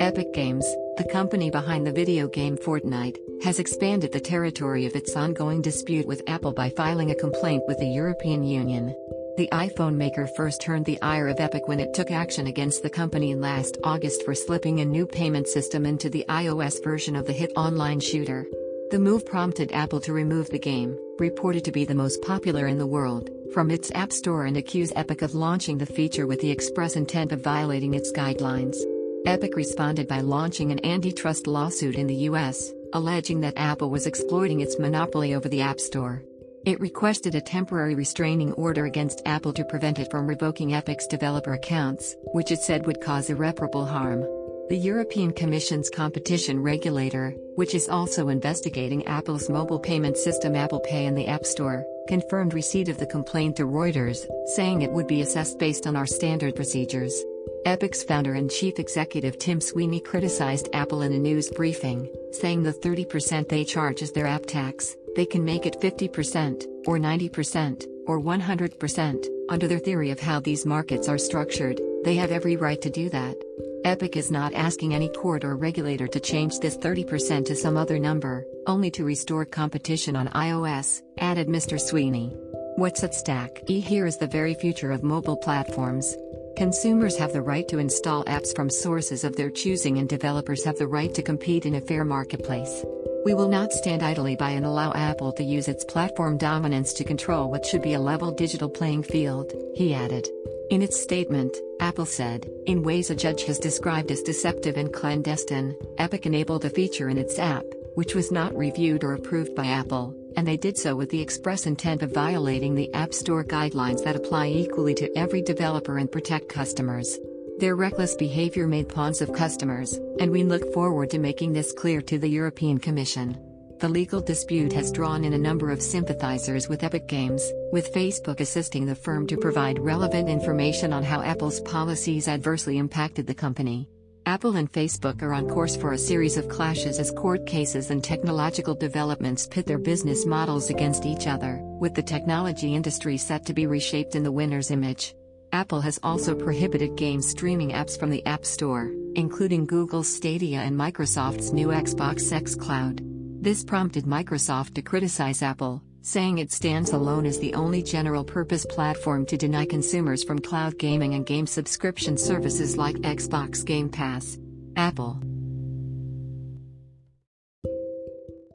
Epic Games, the company behind the video game Fortnite, has expanded the territory of its ongoing dispute with Apple by filing a complaint with the European Union. The iPhone maker first turned the ire of Epic when it took action against the company last August for slipping a new payment system into the iOS version of the hit online shooter. The move prompted Apple to remove the game, reported to be the most popular in the world, from its App Store and accuse Epic of launching the feature with the express intent of violating its guidelines. Epic responded by launching an antitrust lawsuit in the US, alleging that Apple was exploiting its monopoly over the App Store. It requested a temporary restraining order against Apple to prevent it from revoking Epic's developer accounts, which it said would cause irreparable harm. The European Commission's competition regulator, which is also investigating Apple's mobile payment system Apple Pay in the App Store, confirmed receipt of the complaint to Reuters, saying it would be assessed based on our standard procedures. Epic's founder and chief executive Tim Sweeney criticized Apple in a news briefing, saying the 30% they charge is their app tax, they can make it 50%, or 90%, or 100%, under their theory of how these markets are structured, they have every right to do that. Epic is not asking any court or regulator to change this 30% to some other number, only to restore competition on iOS, added Mr. Sweeney. What's at stake? E here is the very future of mobile platforms. Consumers have the right to install apps from sources of their choosing, and developers have the right to compete in a fair marketplace. We will not stand idly by and allow Apple to use its platform dominance to control what should be a level digital playing field, he added. In its statement, Apple said, in ways a judge has described as deceptive and clandestine, Epic enabled a feature in its app, which was not reviewed or approved by Apple, and they did so with the express intent of violating the App Store guidelines that apply equally to every developer and protect customers. Their reckless behavior made pawns of customers, and we look forward to making this clear to the European Commission. The legal dispute has drawn in a number of sympathizers with Epic Games, with Facebook assisting the firm to provide relevant information on how Apple's policies adversely impacted the company. Apple and Facebook are on course for a series of clashes as court cases and technological developments pit their business models against each other, with the technology industry set to be reshaped in the winner's image. Apple has also prohibited game streaming apps from the App Store, including Google's Stadia and Microsoft's new Xbox xCloud. This prompted Microsoft to criticize Apple, saying it stands alone as the only general purpose platform to deny consumers from cloud gaming and game subscription services like Xbox Game Pass. Apple